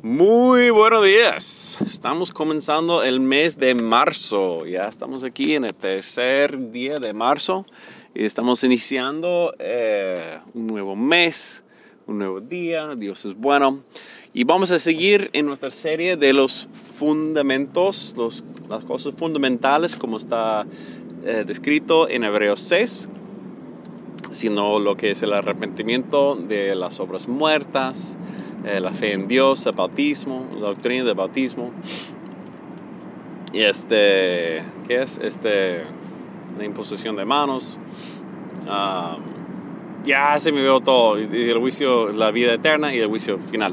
Muy buenos días. Estamos comenzando el mes de marzo. Ya estamos aquí en el tercer día de marzo y estamos iniciando eh, un nuevo mes, un nuevo día. Dios es bueno. Y vamos a seguir en nuestra serie de los fundamentos, los, las cosas fundamentales como está eh, descrito en Hebreos 6, sino lo que es el arrepentimiento de las obras muertas eh, la fe en Dios, el bautismo, la doctrina del bautismo. Y este, ¿qué es? Este, la imposición de manos. ya se me veo todo. El juicio, la vida eterna y el juicio final.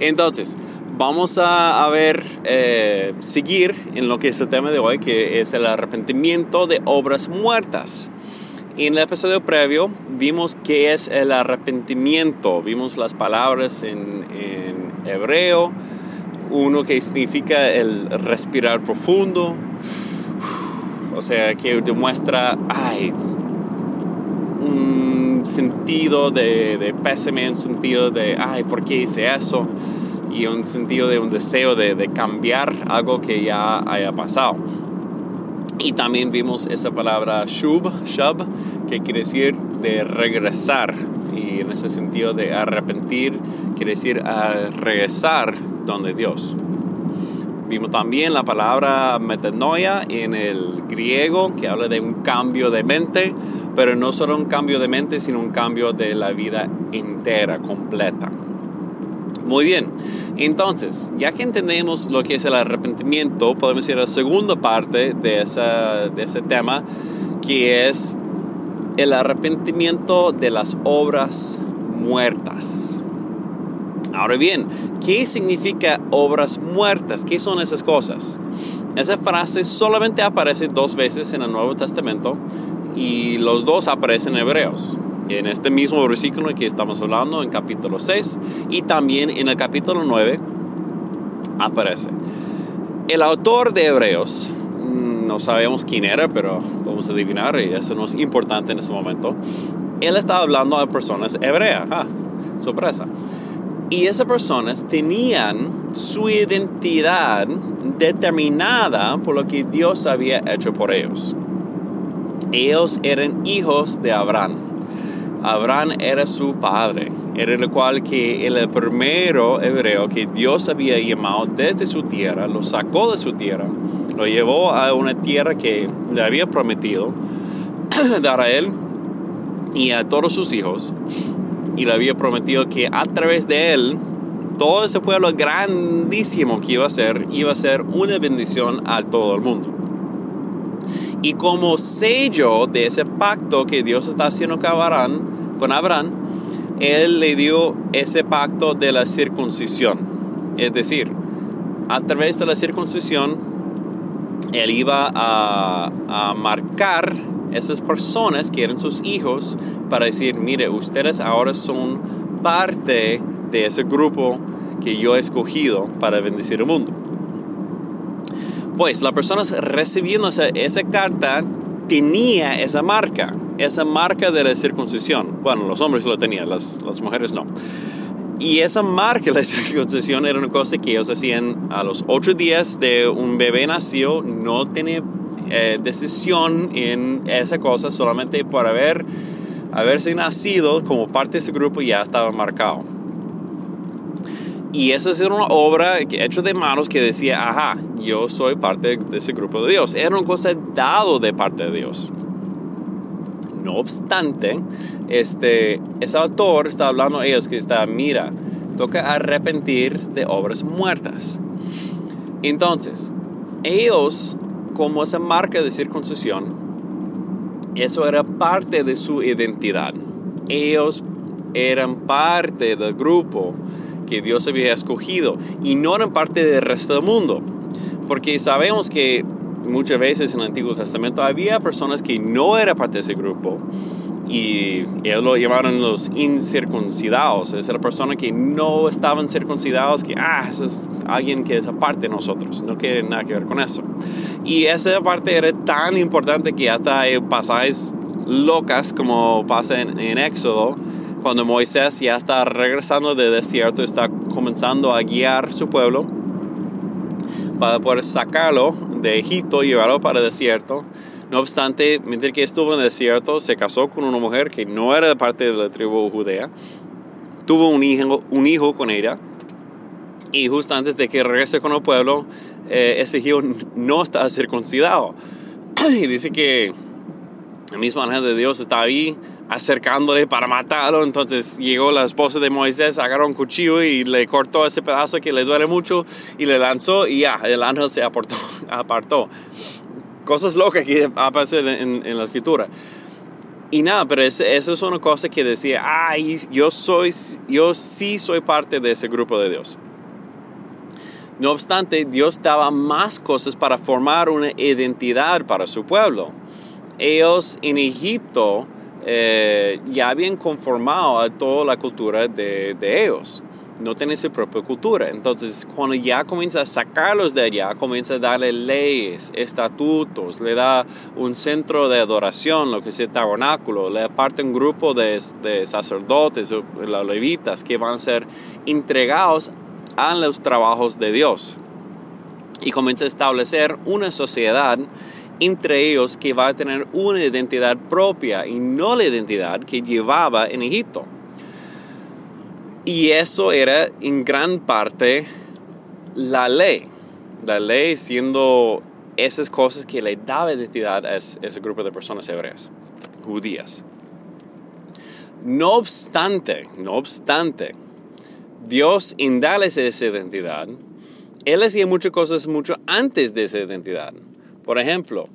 Entonces, vamos a, ver, eh, seguir en lo que es el tema de hoy, que es el arrepentimiento de obras muertas. En el episodio previo vimos qué es el arrepentimiento, vimos las palabras en, hebreo, uno que significa el respirar profundo, o sea, que demuestra, ay, un sentido de, de pésame, un sentido de, ay, ¿por qué hice eso? Y un sentido de un deseo de, de cambiar algo que ya haya pasado. Y también vimos esa palabra shub, shub, que quiere decir de regresar. Y en ese sentido de arrepentir, quiere decir a regresar donde Dios. Vimos también la palabra metanoia en el griego, que habla de un cambio de mente, pero no solo un cambio de mente, sino un cambio de la vida entera, completa. Muy bien, entonces, ya que entendemos lo que es el arrepentimiento, podemos ir a la segunda parte de, de ese tema, que es el arrepentimiento de las obras muertas. Ahora bien, ¿qué significa obras muertas? ¿Qué son esas cosas? Esa frase solamente aparece dos veces en el Nuevo Testamento y los dos aparecen en Hebreos en este mismo versículo que estamos hablando, en capítulo 6, y también en el capítulo 9 aparece. El autor de Hebreos, mm, no sabemos quién era, pero vamos a adivinar, y eso no es importante en este momento. Él estaba hablando a personas hebreas, ah, sorpresa. Y esas personas tenían su identidad determinada por lo que Dios había hecho por ellos. Ellos eran hijos de Abraham. Abraham era su padre, era el cual que el primero hebreo que Dios había llamado desde su tierra, lo sacó de su tierra, lo llevó a una tierra que le había prometido dar a él y a todos sus hijos, y le había prometido que a través de él todo ese pueblo grandísimo que iba a ser, iba a ser una bendición a todo el mundo. Y como sello de ese pacto que Dios está haciendo con Abraham, con Abraham, Él le dio ese pacto de la circuncisión. Es decir, a través de la circuncisión, Él iba a, a marcar esas personas que eran sus hijos para decir, mire, ustedes ahora son parte de ese grupo que yo he escogido para bendecir el mundo. Pues la persona recibiendo esa, esa carta tenía esa marca, esa marca de la circuncisión. Bueno, los hombres lo tenían, las, las mujeres no. Y esa marca de la circuncisión era una cosa que ellos hacían a los ocho días de un bebé nacido, no tenía eh, decisión en esa cosa, solamente por haber, haberse nacido como parte de ese grupo ya estaba marcado. Y esa era una obra hecha de manos que decía, ajá, yo soy parte de ese grupo de Dios. Era una cosa dado de parte de Dios. No obstante, este, ese autor está hablando a ellos que está, mira, toca arrepentir de obras muertas. Entonces, ellos, como esa marca de circuncisión, eso era parte de su identidad. Ellos eran parte del grupo que Dios había escogido y no eran parte del resto del mundo. Porque sabemos que muchas veces en el Antiguo Testamento había personas que no eran parte de ese grupo y ellos lo llamaron los incircuncidados. Es la persona que no estaban circuncidados, que, ah, es alguien que es aparte de nosotros, no tiene nada que ver con eso. Y esa parte era tan importante que hasta pasajes locas como pasa en, en Éxodo, cuando Moisés ya está regresando del desierto, está comenzando a guiar su pueblo para poder sacarlo de Egipto y llevarlo para el desierto. No obstante, mientras que estuvo en el desierto, se casó con una mujer que no era de parte de la tribu judea. Tuvo un hijo, un hijo con ella. Y justo antes de que regrese con el pueblo, eh, ese hijo no está circuncidado. y dice que el mismo ángel de Dios está ahí acercándole para matarlo. Entonces llegó la esposa de Moisés, agarró un cuchillo y le cortó ese pedazo que le duele mucho y le lanzó y ya, el ángel se apartó. apartó. Cosas locas que aparecen en, en la escritura. Y nada, pero eso, es una cosa que decía, ay, yo, soy, yo sí soy parte de ese grupo de Dios. No obstante, Dios daba más cosas para formar una identidad para su pueblo. Ellos en Egipto eh, ya habían conformado a toda la cultura de, de ellos. No tienen su propia cultura. Entonces, cuando ya comienza a sacarlos de allá, comienza a darle leyes, estatutos, le da un centro de adoración, lo que es el tabernáculo, le aparte un grupo de, de sacerdotes, los levitas, que van a ser entregados a los trabajos de Dios. Y comienza a establecer una sociedad entre ellos que va a tener una identidad propia y no la identidad que llevaba en Egipto. Y eso era en gran parte la ley. La ley siendo esas cosas que le daba identidad a ese grupo de personas hebreas, judías. No obstante, no obstante, Dios en darles esa identidad, Él hacía muchas cosas mucho antes de esa identidad. Por ejemplo,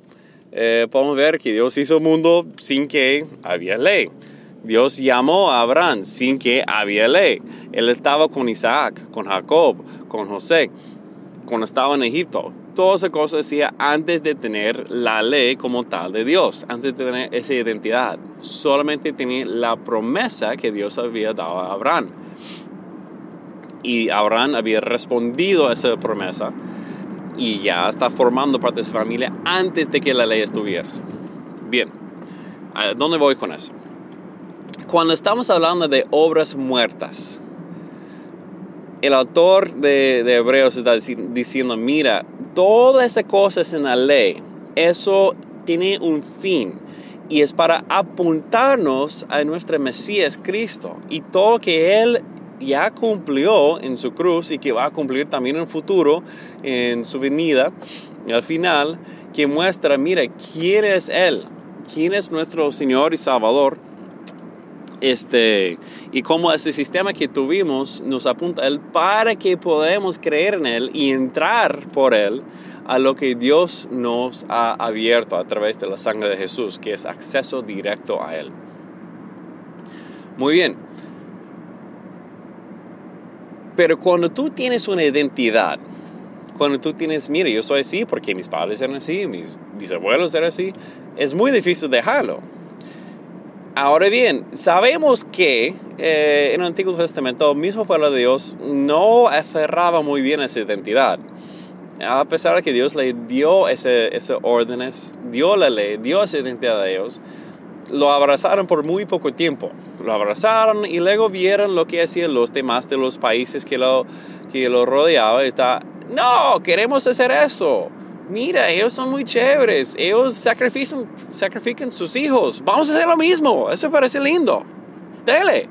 eh, podemos ver que Dios hizo el mundo sin que había ley. Dios llamó a Abraham sin que había ley. Él estaba con Isaac, con Jacob, con José, cuando estaba en Egipto. Todas esas cosas hacía antes de tener la ley como tal de Dios, antes de tener esa identidad. Solamente tenía la promesa que Dios había dado a Abraham. Y Abraham había respondido a esa promesa y ya está formando parte de su familia antes de que la ley estuviese. Bien, ¿a dónde voy con eso? Cuando estamos hablando de obras muertas, el autor de, de Hebreos está diciendo, mira, todas esas cosas en la ley, eso tiene un fin y es para apuntarnos a nuestro Mesías Cristo y todo que Él ya cumplió en su cruz y que va a cumplir también en el futuro, en su venida, al final, que muestra, mira, quién es Él, quién es nuestro Señor y Salvador. Este, y cómo ese sistema que tuvimos nos apunta a Él para que podamos creer en Él y entrar por Él a lo que Dios nos ha abierto a través de la sangre de Jesús, que es acceso directo a Él. Muy bien, pero cuando tú tienes una identidad, cuando tú tienes, mira, yo soy así porque mis padres eran así, mis bisabuelos eran así, es muy difícil dejarlo. Ahora bien, sabemos que eh, en el Antiguo Testamento el mismo pueblo de Dios no aferraba muy bien a esa identidad. A pesar de que Dios le dio ese, ese órdenes, dio la ley, dio esa identidad a ellos, lo abrazaron por muy poco tiempo. Lo abrazaron y luego vieron lo que hacían los demás de los países que lo, que lo rodeaban. Está, no, queremos hacer eso. Mira, ellos son muy chéveres. Ellos sacrifican, sacrifican sus hijos. Vamos a hacer lo mismo. Eso parece lindo. Dele.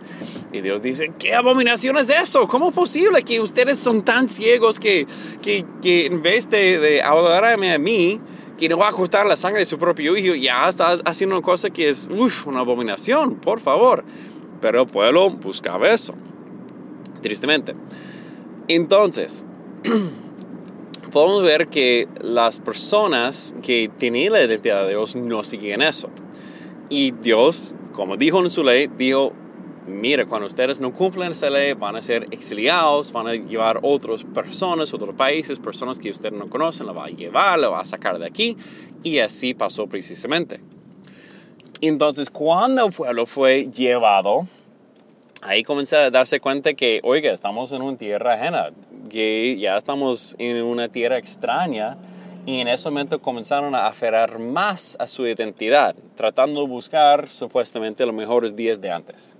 Y Dios dice, ¿qué abominación es eso? ¿Cómo es posible que ustedes son tan ciegos que, que, que en vez de, de adorarme a mí, que no va a costar la sangre de su propio hijo, ya está haciendo una cosa que es una abominación, por favor. Pero el pueblo buscaba eso, tristemente. Entonces, podemos ver que las personas que tenían la identidad de Dios no siguen eso. Y Dios, como dijo en su ley, dijo, mira, cuando ustedes no cumplen esa ley, van a ser exiliados, van a llevar otras personas, otros países, personas que ustedes no conocen, la va a llevar, la va a sacar de aquí. Y así pasó precisamente. Entonces, cuando el pueblo fue llevado, ahí comencé a darse cuenta que, oiga, estamos en una tierra ajena, que ya estamos en una tierra extraña. Y en ese momento comenzaron a aferrar más a su identidad, tratando de buscar supuestamente los mejores días de antes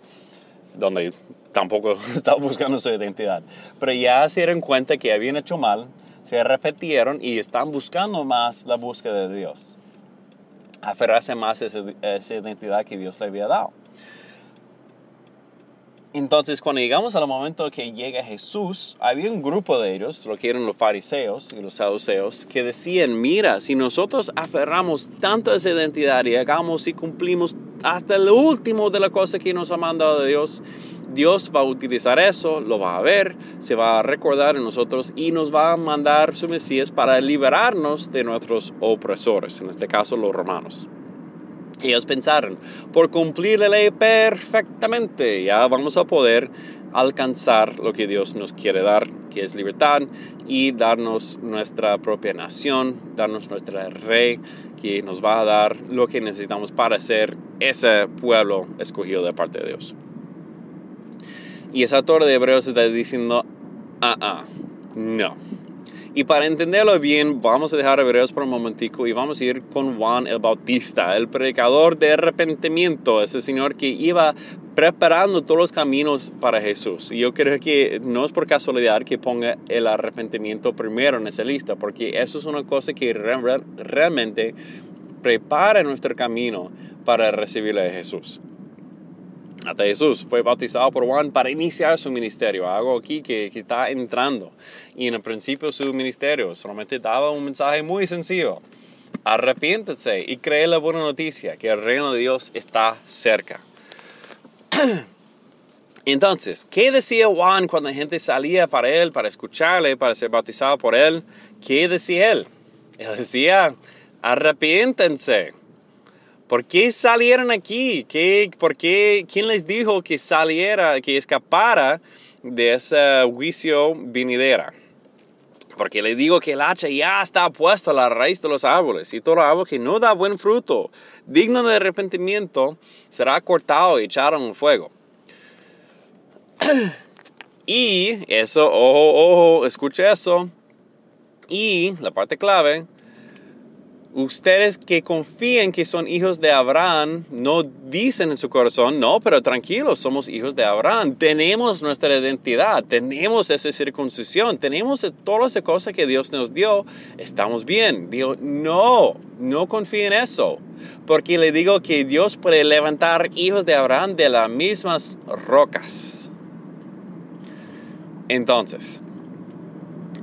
donde tampoco estaba buscando su identidad. Pero ya se dieron cuenta que habían hecho mal, se arrepintieron y están buscando más la búsqueda de Dios. Aferrarse más a esa, esa identidad que Dios le había dado. Entonces, cuando llegamos al momento que llega Jesús, había un grupo de ellos, lo que eran los fariseos y los saduceos, que decían, mira, si nosotros aferramos tanto a esa identidad y hagamos y cumplimos hasta el último de la cosa que nos ha mandado Dios, Dios va a utilizar eso, lo va a ver, se va a recordar en nosotros y nos va a mandar su Mesías para liberarnos de nuestros opresores, en este caso los romanos. Ellos pensaron, por cumplir la ley perfectamente, ya vamos a poder alcanzar lo que Dios nos quiere dar, que es libertad, y darnos nuestra propia nación, darnos nuestro rey, que nos va a dar lo que necesitamos para ser ese pueblo escogido de parte de Dios. Y esa torre de Hebreos está diciendo, ah, ah, no y para entenderlo bien, vamos a dejar Hebreos por un momentico y vamos a ir con Juan el Bautista, el predicador de arrepentimiento, ese señor que iba preparando todos los caminos para Jesús. Y yo creo que no es por casualidad que ponga el arrepentimiento primero en esa lista, porque eso es una cosa que realmente prepara nuestro camino para recibir a Jesús. Hasta Jesús fue bautizado por Juan para iniciar su ministerio, algo aquí que, que, está entrando. Y en el principio su ministerio solamente daba un mensaje muy sencillo. Arrepiéntese y cree la buena noticia, que el reino de Dios está cerca. Entonces, ¿qué decía Juan cuando la gente salía para él, para escucharle, para ser bautizado por él? ¿Qué decía él? Él decía, arrepiéntense ¿Por qué salieron aquí? ¿Qué, ¿Por qué? ¿Quién les dijo que saliera, que escapara de ese juicio venidera? Porque le digo que el hacha ya está puesto a la raíz de los árboles y todo árbol que no da buen fruto, digno de arrepentimiento, será cortado y echado en el fuego. y eso, ojo, ojo, escuche eso. Y la parte clave, Ustedes que confían que son hijos de Abraham, no dicen en su corazón, no, pero tranquilos, somos hijos de Abraham, tenemos nuestra identidad, tenemos esa circuncisión, tenemos todas las cosas que Dios nos dio, estamos bien. Digo, no, no confíen en eso, porque le digo que Dios puede levantar hijos de Abraham de las mismas rocas. Entonces,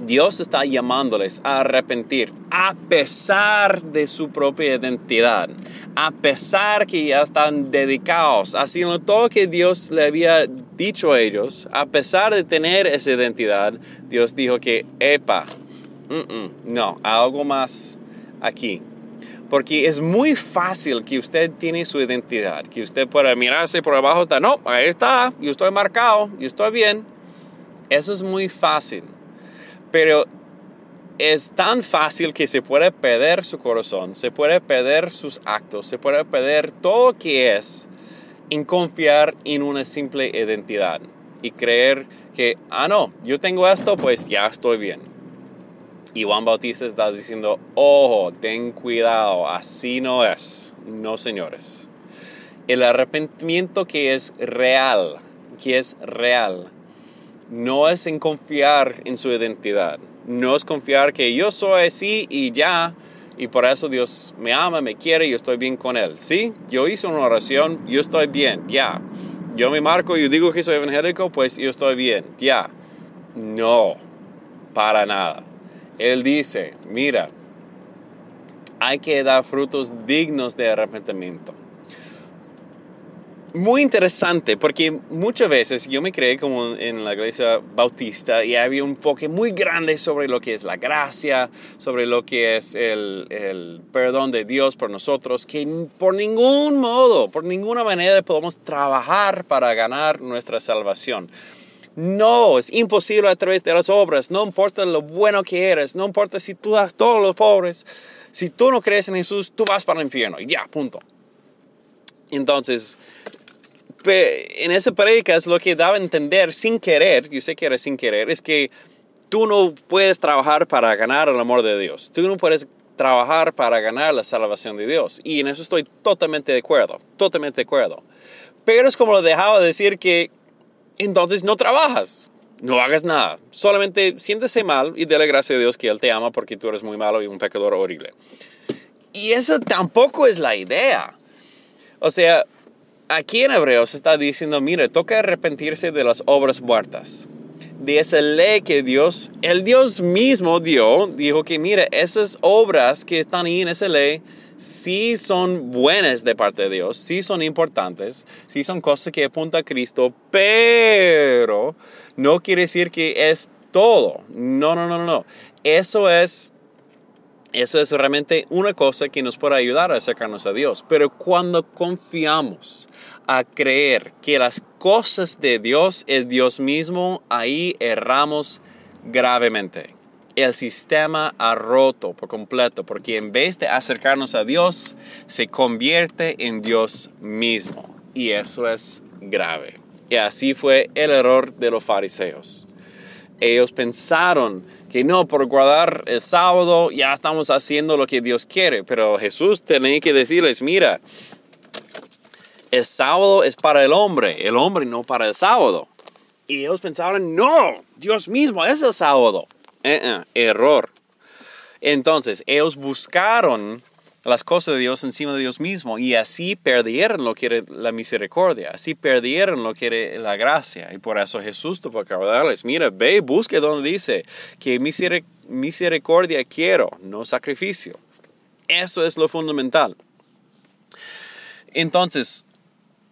Dios está llamándoles a arrepentir a pesar de su propia identidad, a pesar que ya están dedicados, haciendo todo lo que Dios le había dicho a ellos, a pesar de tener esa identidad, Dios dijo que, epa, no, algo más aquí. Porque es muy fácil que usted tiene su identidad, que usted pueda mirarse por abajo, está, no, ahí está, yo estoy marcado, yo estoy bien. Eso es muy fácil. Pero es tan fácil que se puede perder su corazón, se puede perder sus actos, se puede perder todo lo que es en confiar en una simple identidad y creer que, ah, no, yo tengo esto, pues ya estoy bien. Y Juan Bautista está diciendo, ojo, ten cuidado, así no es. No, señores. El arrepentimiento que es real, que es real, no es en confiar en su identidad. No es confiar que yo soy así y ya, y por eso Dios me ama, me quiere y yo estoy bien con Él. Sí, yo hice una oración, yo estoy bien, ya. Yo me marco y digo que soy evangélico, pues yo estoy bien, ya. No, para nada. Él dice, mira, hay que dar frutos dignos de arrepentimiento muy interesante porque muchas veces yo me creé como en la iglesia bautista y había un enfoque muy grande sobre lo que es la gracia, sobre lo que es el, el, perdón de Dios por nosotros, que por ningún modo, por ninguna manera podemos trabajar para ganar nuestra salvación. No, es imposible a través de las obras, no importa lo bueno que eres, no importa si tú das todos los pobres, si tú no crees en Jesús, tú vas para el infierno y ya, punto. Entonces, en esa predica es lo que daba a entender sin querer, yo sé que era sin querer, es que tú no puedes trabajar para ganar el amor de Dios. Tú no puedes trabajar para ganar la salvación de Dios. Y en eso estoy totalmente de acuerdo, totalmente de acuerdo. Pero es como lo dejaba decir que entonces no trabajas. No hagas nada. Solamente siéntese mal y dele gracias a Dios que Él te ama porque tú eres muy malo y un pecador horrible. Y esa tampoco es la idea. O sea, aquí en Hebreos está diciendo, mire, toca arrepentirse de las obras muertas. De esa ley que Dios, el Dios mismo dio, dijo que, mire, esas obras que están ahí en esa ley, sí son buenas de parte de Dios, sí son importantes, sí son cosas que apuntan a Cristo, pero no quiere decir que es todo. No, no, no, no. Eso es eso es realmente una cosa que nos puede ayudar a acercarnos a Dios. Pero cuando confiamos a creer que las cosas de Dios es Dios mismo, ahí erramos gravemente. El sistema ha roto por completo porque en vez de acercarnos a Dios, se convierte en Dios mismo. Y eso es grave. Y así fue el error de los fariseos. Ellos pensaron que no, por guardar el sábado ya estamos haciendo lo que Dios quiere, pero Jesús tenía que decirles, mira, el sábado es para el hombre, el hombre no para el sábado. Y ellos pensaron, no, Dios mismo es el sábado. Eh, eh, error. Entonces, ellos buscaron las cosas de Dios encima de Dios mismo y así perdieron lo que era la misericordia, así perdieron lo que era la gracia. Y por eso Jesús tuvo que darles, mira, ve, busque donde dice que misericordia quiero, no sacrificio. Eso es lo fundamental. Entonces,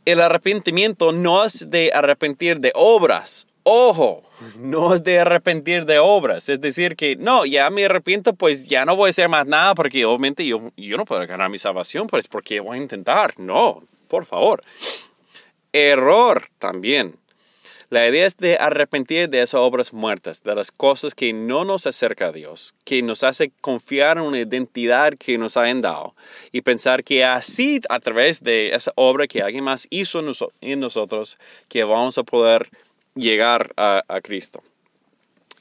el arrepentimiento no es de arrepentir de obras. Ojo, no es de arrepentir de obras. Es decir, que no, ya me arrepiento, pues ya no voy a hacer más nada porque obviamente yo, yo no puedo ganar mi salvación, pues porque voy a intentar. No, por favor. Error también. La idea es de arrepentir de esas obras muertas, de las cosas que no nos acerca a Dios, que nos hace confiar en una identidad que nos han dado y pensar que así, a través de esa obra que alguien más hizo en nosotros, que vamos a poder llegar a, Cristo.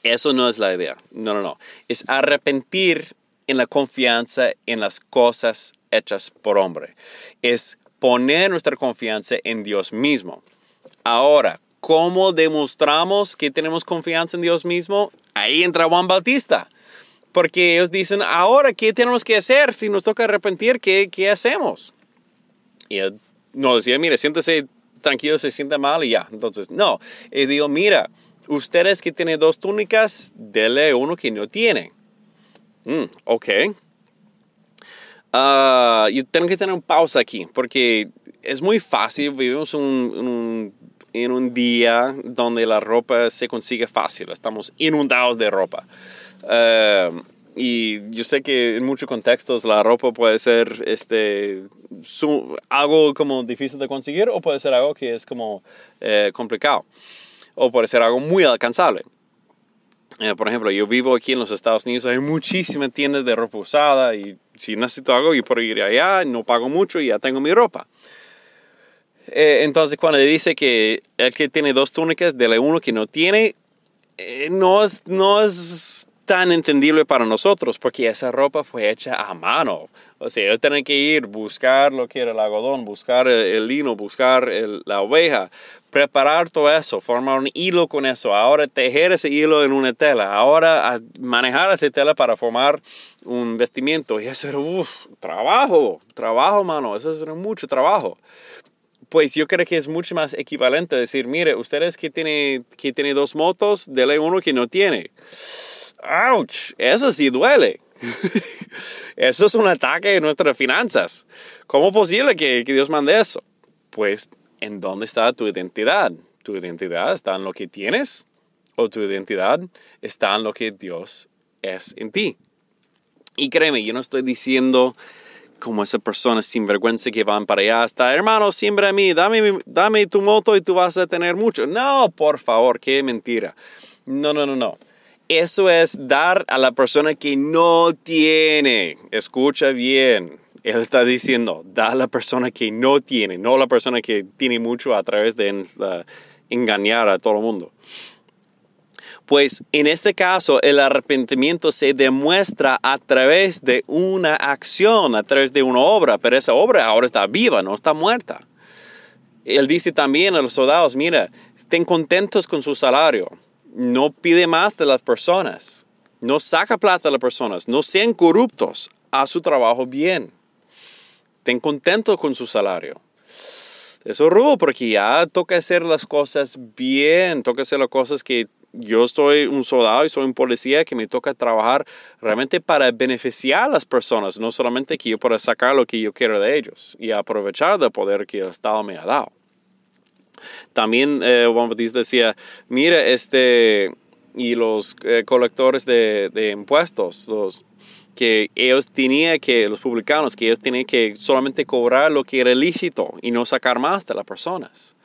Eso no es la idea. No, no, no. Es arrepentir en la confianza en las cosas hechas por hombre. Es poner nuestra confianza en Dios mismo. Ahora, ¿Cómo demostramos que tenemos confianza en Dios mismo? Ahí entra Juan Bautista. Porque ellos dicen, ahora, ¿qué tenemos que hacer? Si nos toca arrepentir, ¿qué, qué hacemos? Y él no decía, mire, siéntese tranquilo, se siente mal y ya. Entonces, no. Y digo, mira, ustedes que tienen dos túnicas, dele uno que no tiene. Mm, ok. Uh, yo tengo que tener un pausa aquí, porque es muy fácil, vivimos un, un en un día donde la ropa se consigue fácil, estamos inundados de ropa. Eh, y yo sé que en muchos contextos la ropa puede ser este, algo como difícil de conseguir o puede ser algo que es como eh, complicado o puede ser algo muy alcanzable. Eh, por ejemplo, yo vivo aquí en los Estados Unidos, hay muchísimas tiendas de ropa usada y si necesito algo, yo puedo ir allá, no pago mucho y ya tengo mi ropa. Eh, entonces, cuando dice que el que tiene dos túnicas, dele uno que no tiene, eh, no, es, no es tan entendible para nosotros porque esa ropa fue hecha a mano. O sea, ellos tienen que ir, buscar lo que era el algodón, buscar el, lino, buscar la oveja, preparar todo eso, formar un hilo con eso, ahora tejer ese hilo en una tela, ahora manejar esa tela para formar un vestimiento. Y eso era, trabajo, trabajo, mano, eso es mucho trabajo pues yo creo que es mucho más equivalente decir, mire, ustedes que tiene, que tiene dos motos, dele uno que no tiene. ¡Auch! Eso sí duele. eso es un ataque a nuestras finanzas. ¿Cómo es posible que, que Dios mande eso? Pues, ¿en dónde está tu identidad? ¿Tu identidad está en lo que tienes? ¿O tu identidad está en lo que Dios es en ti? Y créeme, yo no estoy diciendo como esa persona sinvergüenza que van para allá hasta, hermano, siembra a mí, dame, dame tu moto y tú vas a tener mucho. No, por favor, qué mentira. No, no, no, no. Eso es dar a la persona que no tiene. Escucha bien. Él está diciendo, da a la persona que no tiene, no a la persona que tiene mucho a través de engañar a todo el mundo. Pues en este caso el arrepentimiento se demuestra a través de una acción, a través de una obra, pero esa obra ahora está viva, no está muerta. Él dice también a los soldados, mira, estén contentos con su salario. No pide más de las personas. No saca plata de las personas. No sean corruptos. A su trabajo bien. Estén contentos con su salario. Eso es rudo porque ya toca hacer las cosas bien. Toca hacer las cosas que yo estoy un soldado y soy un policía que me toca trabajar realmente para beneficiar a las personas, no solamente que yo pueda sacar lo que yo quiero de ellos y aprovechar del poder que el Estado me ha dado. También eh, Juan Bautista decía, mira, este, y los eh, colectores de, de, impuestos, los que ellos tenían que, los publicanos, que ellos tenían que solamente cobrar lo que era lícito y no sacar más de las personas.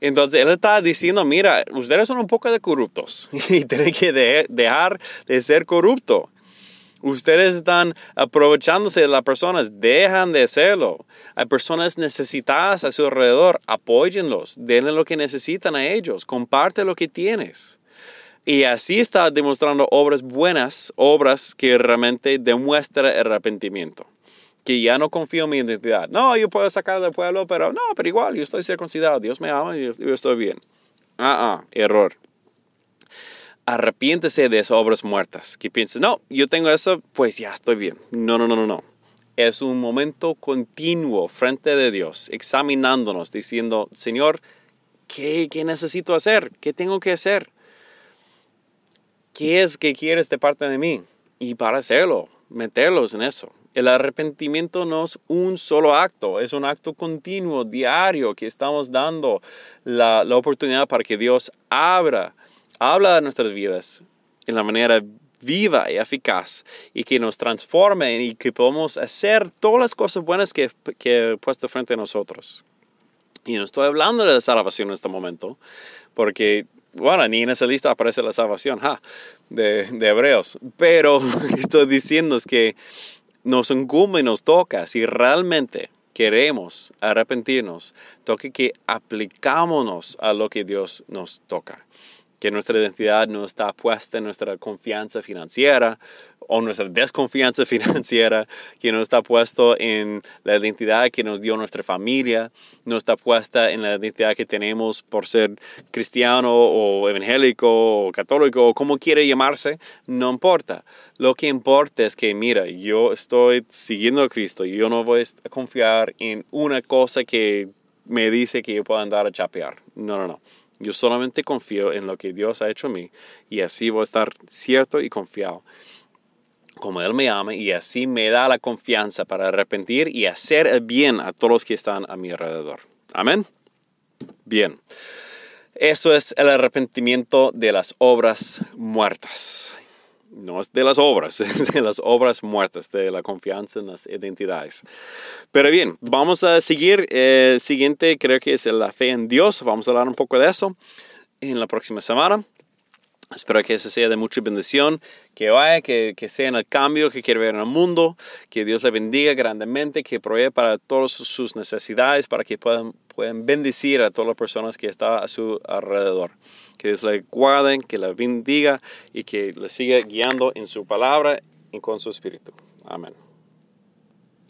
Entonces él está diciendo, mira, ustedes son un poco de corruptos y tienen que dejar de ser corrupto. Ustedes están aprovechándose de las personas, dejan de hacerlo. Hay personas necesitadas a su alrededor, apóyenlos, denle lo que necesitan a ellos, comparte lo que tienes. Y así está demostrando obras buenas, obras que realmente demuestran arrepentimiento. Que ya no confío en mi identidad. No, yo puedo sacar del pueblo, pero no, pero igual, yo estoy circuncidado, Dios me ama y yo estoy bien. Ah, ah, error arrepiéntese de esas obras muertas. Que piense, no, yo tengo eso, pues ya estoy bien. No, no, no, no, no. Es un momento continuo frente de Dios, examinándonos, diciendo, Señor, ¿qué, ¿qué, necesito hacer? ¿Qué tengo que hacer? ¿Qué es que quieres de parte de mí? Y para hacerlo, meterlos en eso. El arrepentimiento no es un solo acto, es un acto continuo, diario, que estamos dando la, la oportunidad para que Dios abra habla de nuestras vidas en la manera viva y eficaz y que nos transforme y que podamos hacer todas las cosas buenas que, que he puesto frente a nosotros. Y no estoy hablando de la salvación en este momento, porque, bueno, ni en esa lista aparece la salvación de, de Hebreos, pero estoy diciendo es que nos incumbe y nos toca si realmente queremos arrepentirnos, toque que aplicámonos a lo que Dios nos toca que nuestra identidad no está puesta en nuestra confianza financiera o nuestra desconfianza financiera, que no está puesto en la identidad que nos dio nuestra familia, no está puesta en la identidad que tenemos por ser cristiano o evangélico o católico o como quiere llamarse, no importa. Lo que importa es que, mira, yo estoy siguiendo a Cristo y yo no voy a confiar en una cosa que me dice que yo puedo andar a chapear. No, no, no. Yo solamente confío en lo que Dios ha hecho a mí y así voy a estar cierto y confiado como Él me ama y así me da la confianza para arrepentir y hacer el bien a todos los que están a mi alrededor. Amén. Bien. Eso es el arrepentimiento de las obras muertas no es de las obras, es de las obras muertas, de la confianza en las identidades. Pero bien, vamos a seguir. El siguiente creo que es la fe en Dios. Vamos a hablar un poco de eso en la próxima semana. Espero que ese sea de mucha bendición, que vaya, que, que sea en el cambio que quiere ver en el mundo, que Dios le bendiga grandemente, que provee para todas sus necesidades, para que puedan, puedan bendecir a todas las personas que están a su alrededor. Que Dios le guarde, que le bendiga y que le siga guiando en su palabra y con su espíritu. Amén.